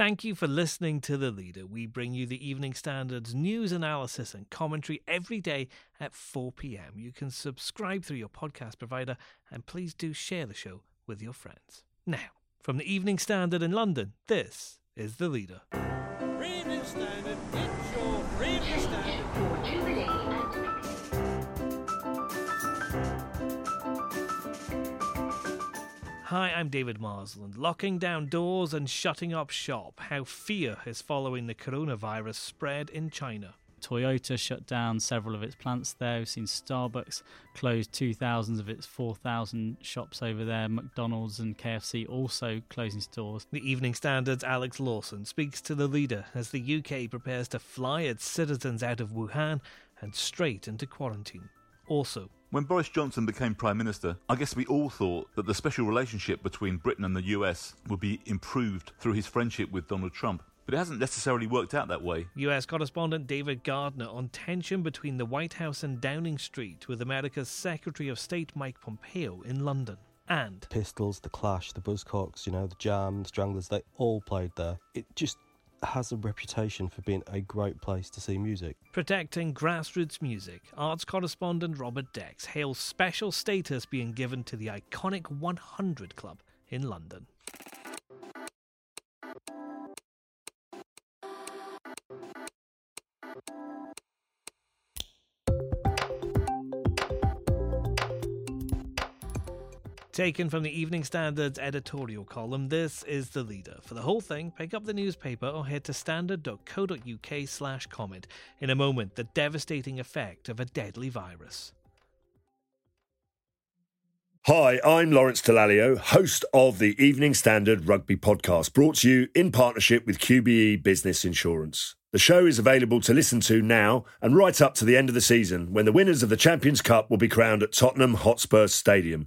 Thank you for listening to The Leader. We bring you the Evening Standard's news analysis and commentary every day at 4 pm. You can subscribe through your podcast provider and please do share the show with your friends. Now, from the Evening Standard in London, this is The Leader. Hi, I'm David Marsland. Locking down doors and shutting up shop. How fear is following the coronavirus spread in China. Toyota shut down several of its plants there. We've seen Starbucks close 2,000 of its 4,000 shops over there. McDonald's and KFC also closing stores. The Evening Standard's Alex Lawson speaks to the leader as the UK prepares to fly its citizens out of Wuhan and straight into quarantine. Also, When Boris Johnson became Prime Minister, I guess we all thought that the special relationship between Britain and the US would be improved through his friendship with Donald Trump. But it hasn't necessarily worked out that way. US correspondent David Gardner on tension between the White House and Downing Street with America's Secretary of State Mike Pompeo in London. And Pistols, The Clash, The Buzzcocks, you know, The Jam, The Stranglers, they all played there. It just has a reputation for being a great place to see music. protecting grassroots music, arts correspondent Robert Dex hails special status being given to the iconic 100 Club in London. Taken from the Evening Standard's editorial column, this is The Leader. For the whole thing, pick up the newspaper or head to standard.co.uk slash comment. In a moment, the devastating effect of a deadly virus. Hi, I'm Lawrence Dallaglio, host of the Evening Standard Rugby Podcast, brought to you in partnership with QBE Business Insurance. The show is available to listen to now and right up to the end of the season when the winners of the Champions Cup will be crowned at Tottenham Hotspur Stadium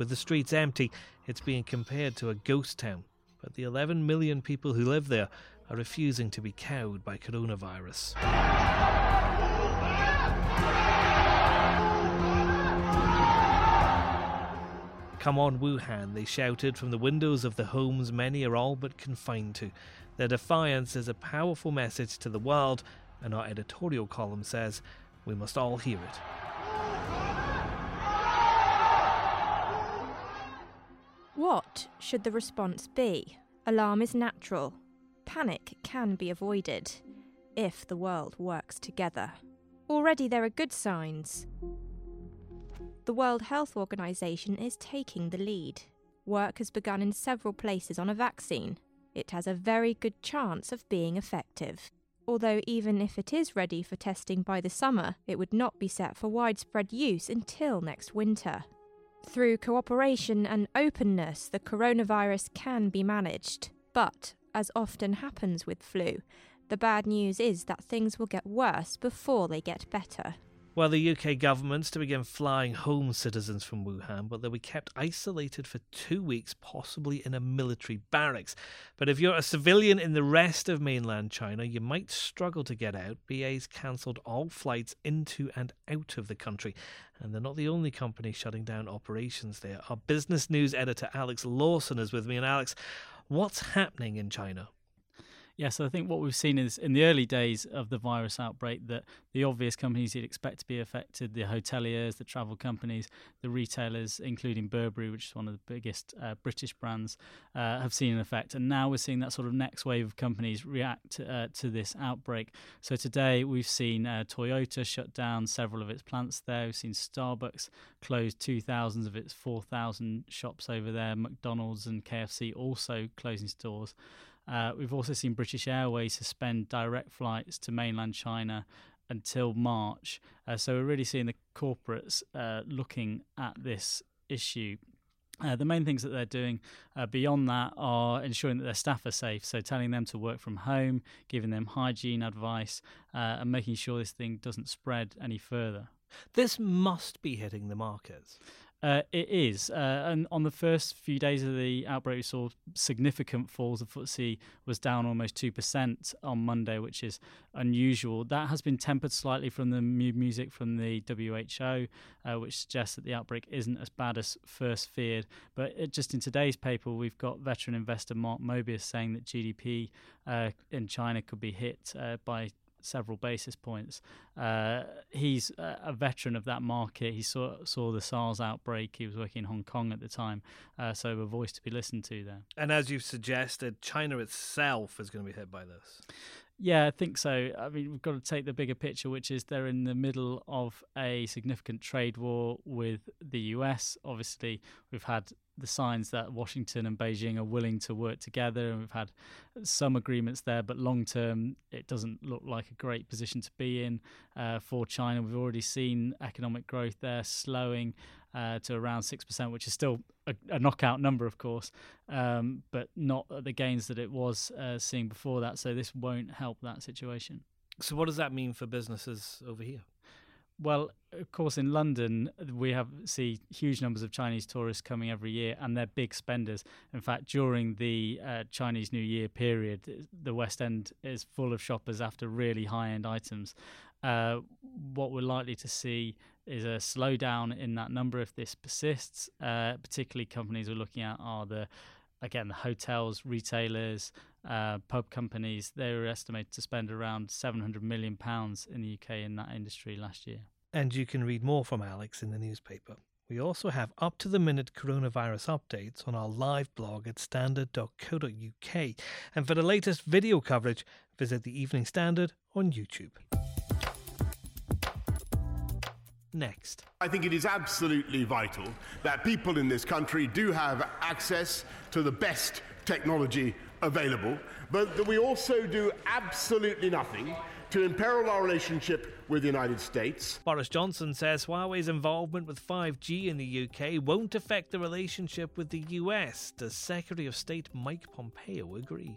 With the streets empty, it's being compared to a ghost town. But the 11 million people who live there are refusing to be cowed by coronavirus. Come on, Wuhan, they shouted from the windows of the homes many are all but confined to. Their defiance is a powerful message to the world, and our editorial column says we must all hear it. What should the response be? Alarm is natural. Panic can be avoided if the world works together. Already there are good signs. The World Health Organization is taking the lead. Work has begun in several places on a vaccine. It has a very good chance of being effective. Although, even if it is ready for testing by the summer, it would not be set for widespread use until next winter. Through cooperation and openness, the coronavirus can be managed. But, as often happens with flu, the bad news is that things will get worse before they get better. Well, the UK government's to begin flying home citizens from Wuhan, but they'll be kept isolated for two weeks, possibly in a military barracks. But if you're a civilian in the rest of mainland China, you might struggle to get out. BA's cancelled all flights into and out of the country, and they're not the only company shutting down operations there. Our business news editor Alex Lawson is with me, and Alex, what's happening in China? Yeah, so I think what we've seen is in the early days of the virus outbreak that the obvious companies you'd expect to be affected, the hoteliers, the travel companies, the retailers, including Burberry, which is one of the biggest uh, British brands, uh, have seen an effect. And now we're seeing that sort of next wave of companies react uh, to this outbreak. So today we've seen uh, Toyota shut down several of its plants there. We've seen Starbucks close 2,000 of its 4,000 shops over there. McDonald's and KFC also closing stores. Uh, we've also seen British Airways suspend direct flights to mainland China until March. Uh, so we're really seeing the corporates uh, looking at this issue Uh, the main things that they're doing uh, beyond that are ensuring that their staff are safe. So, telling them to work from home, giving them hygiene advice, uh, and making sure this thing doesn't spread any further. This must be hitting the markets. Uh, it is. Uh, and on the first few days of the outbreak, we saw significant falls. The FTSE was down almost 2% on Monday, which is unusual. That has been tempered slightly from the music from the WHO, uh, which suggests that the outbreak isn't as bad as first feared. But it, just in today's paper, we've got veteran investor Mark Mobius saying that GDP uh, in China could be hit uh, by several basis points. Uh, he's a veteran of that market. He saw saw the SARS outbreak. He was working in Hong Kong at the time, uh, so a voice to be listened to there. And as you've suggested, China itself is going to be hit by this. Yeah, I think so. I mean, we've got to take the bigger picture, which is they're in the middle of a significant trade war with the US. Obviously, we've had the signs that Washington and Beijing are willing to work together, and we've had some agreements there. But long term, it doesn't look like a great position to be in uh, for China. We've already seen economic growth there slowing uh, to around six percent, which is still a, a, knockout number, of course, um, but not the gains that it was uh, seeing before that. So this won't help that situation. So what does that mean for businesses over here? Well, of course, in London, we have see huge numbers of Chinese tourists coming every year, and they're big spenders. In fact, during the uh, Chinese New Year period, the West End is full of shoppers after really high-end items. Uh, what we're likely to see is a slowdown in that number if this persists. Uh, particularly, companies we're looking at are the again the hotels, retailers, uh, pub companies, they were estimated to spend around 700 million pounds in the UK in that industry last year. And you can read more from Alex in the newspaper. We also have up to the minute coronavirus updates on our live blog at standard.co.uk. And for the latest video coverage, visit the Evening Standard on YouTube. Next. I think it is absolutely vital that people in this country do have access to the best technology available, but that we also do absolutely nothing to imperil our relationship with the United States. Boris Johnson says Huawei's involvement with 5G in the UK won't affect the relationship with the US. Does Secretary of State Mike Pompeo agree?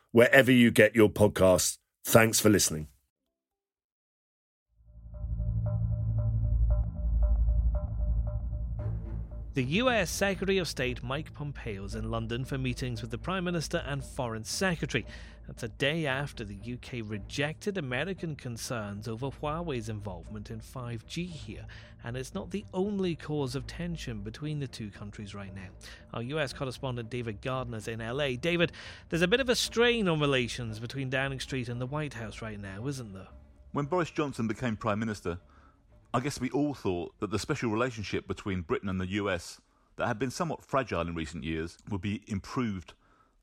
wherever you get your podcasts. Thanks for listening. The US Secretary of State Mike Pompeo is in London for meetings with the Prime Minister and Foreign Secretary. That's a day after the UK rejected American concerns over Huawei's involvement in 5G here, and it's not the only cause of tension between the two countries right now. Our US correspondent David Gardner's in LA. David, there's a bit of a strain on relations between Downing Street and the White House right now, isn't there? When Boris Johnson became Prime Minister, I guess we all thought that the special relationship between Britain and the US, that had been somewhat fragile in recent years, would be improved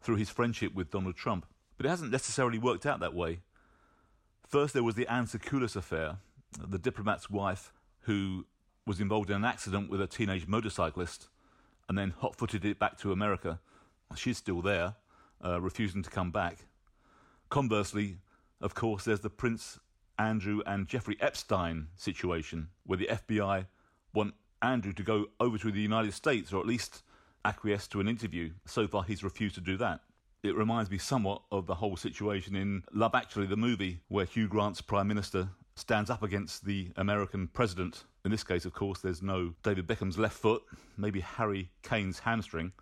through his friendship with Donald Trump. But it hasn't necessarily worked out that way. First, there was the Anne affair, the diplomat's wife who was involved in an accident with a teenage motorcyclist and then hot footed it back to America. She's still there, uh, refusing to come back. Conversely, of course, there's the Prince Andrew and Jeffrey Epstein situation, where the FBI want Andrew to go over to the United States or at least acquiesce to an interview. So far, he's refused to do that. It reminds me somewhat of the whole situation in Love Actually, the movie, where Hugh Grant's Prime Minister stands up against the American president. In this case, of course, there's no David Beckham's left foot, maybe Harry Kane's hamstring.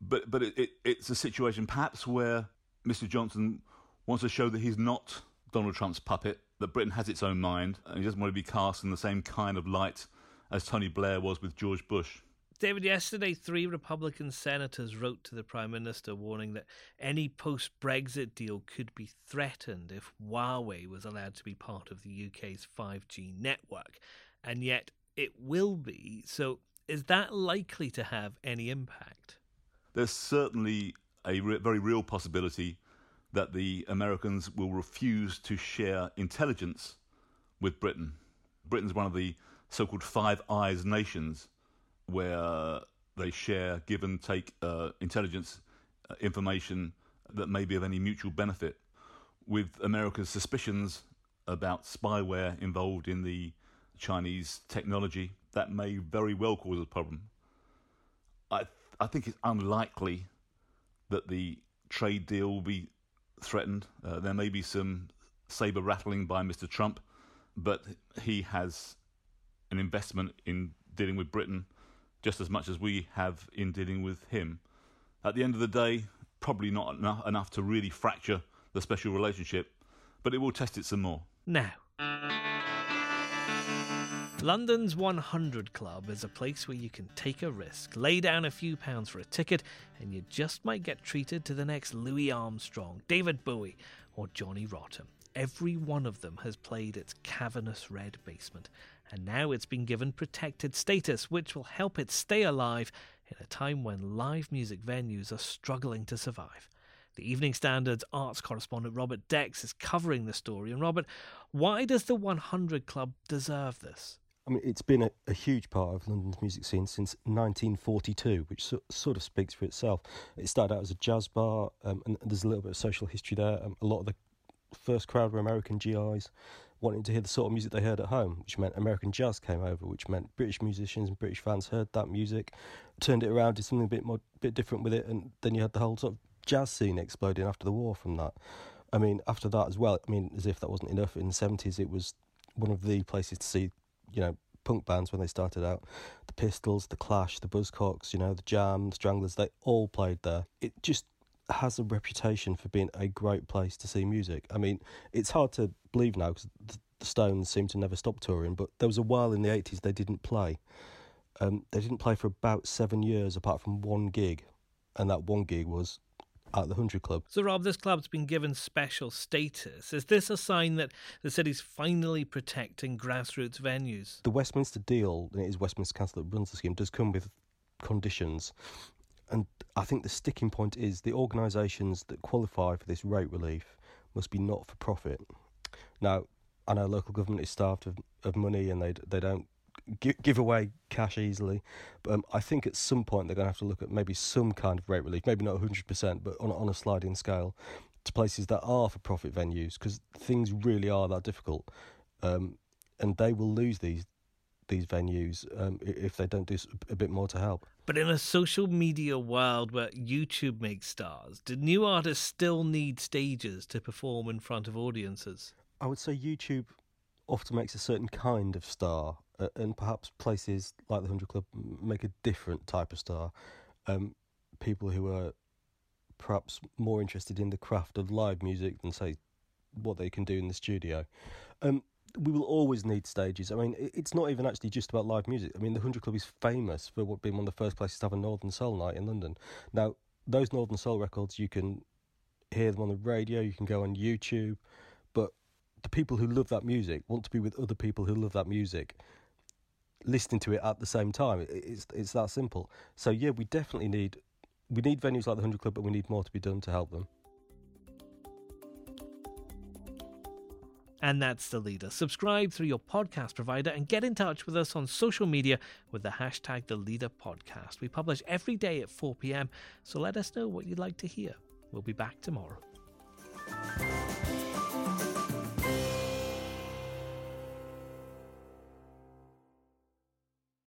But, but it, it, it's a situation perhaps where Mr. Johnson wants to show that he's not Donald Trump's puppet, that Britain has its own mind, and he doesn't want to be cast in the same kind of light as Tony Blair was with George Bush. David, yesterday, three Republican senators wrote to the Prime Minister warning that any post Brexit deal could be threatened if Huawei was allowed to be part of the UK's 5G network. And yet it will be. So, Is that likely to have any impact? There's certainly a re- very real possibility that the Americans will refuse to share intelligence with Britain. Britain's one of the so called Five Eyes nations where they share, give and take uh, intelligence uh, information that may be of any mutual benefit. With America's suspicions about spyware involved in the Chinese technology, that may very well cause a problem. I, th- I think it's unlikely that the trade deal will be threatened. Uh, there may be some saber rattling by Mr. Trump, but he has an investment in dealing with Britain just as much as we have in dealing with him. At the end of the day, probably not enough, enough to really fracture the special relationship, but it will test it some more. Now, London's 100 Club is a place where you can take a risk, lay down a few pounds for a ticket, and you just might get treated to the next Louis Armstrong, David Bowie, or Johnny Rotten. Every one of them has played its cavernous red basement, and now it's been given protected status, which will help it stay alive in a time when live music venues are struggling to survive. The Evening Standard's arts correspondent Robert Dex is covering the story. And Robert, why does the 100 Club deserve this? I mean, it's been a, a, huge part of London's music scene since 1942, which so, sort of speaks for itself. It started out as a jazz bar, um, and there's a little bit of social history there. Um, a lot of the first crowd were American GIs wanting to hear the sort of music they heard at home, which meant American jazz came over, which meant British musicians and British fans heard that music, turned it around, did something a bit more, bit different with it, and then you had the whole sort of jazz scene exploding after the war from that. I mean, after that as well, I mean, as if that wasn't enough, in the 70s it was one of the places to see, you know, punk bands when they started out. The Pistols, The Clash, The Buzzcocks, you know, The Jam, the Stranglers, they all played there. It just has a reputation for being a great place to see music. I mean, it's hard to believe now because the, Stones seem to never stop touring, but there was a while in the 80s they didn't play. Um, they didn't play for about seven years apart from one gig, and that one gig was at the 100 Club. So, Rob, this club's been given special status. Is this a sign that the city's finally protecting grassroots venues? The Westminster deal, and it is Westminster Council that runs the scheme, does come with conditions. And I think the sticking point is the organisations that qualify for this rate relief must be not for profit. Now, I know local government is starved of, of money and they they don't give, give away cash easily. But um, I think at some point they're going to have to look at maybe some kind of rate relief, maybe not 100%, but on, on a sliding scale to places that are for profit venues because things really are that difficult. Um, and they will lose these these venues um, if they don't do a bit more to help. But in a social media world where YouTube makes stars, do new artists still need stages to perform in front of audiences? I would say YouTube often makes a certain kind of star, uh, and perhaps places like the Hundred Club make a different type of star. Um, people who are perhaps more interested in the craft of live music than say what they can do in the studio. Um, we will always need stages. I mean, it's not even actually just about live music. I mean, the Hundred Club is famous for being one of the first places to have a Northern Soul night in London. Now, those Northern Soul records, you can hear them on the radio, you can go on YouTube, but the people who love that music want to be with other people who love that music, listening to it at the same time. It's it's that simple. So yeah, we definitely need we need venues like the Hundred Club, but we need more to be done to help them. And that's the leader. Subscribe through your podcast provider and get in touch with us on social media with the hashtag The Leader Podcast. We publish every day at 4 pm, so let us know what you'd like to hear. We'll be back tomorrow.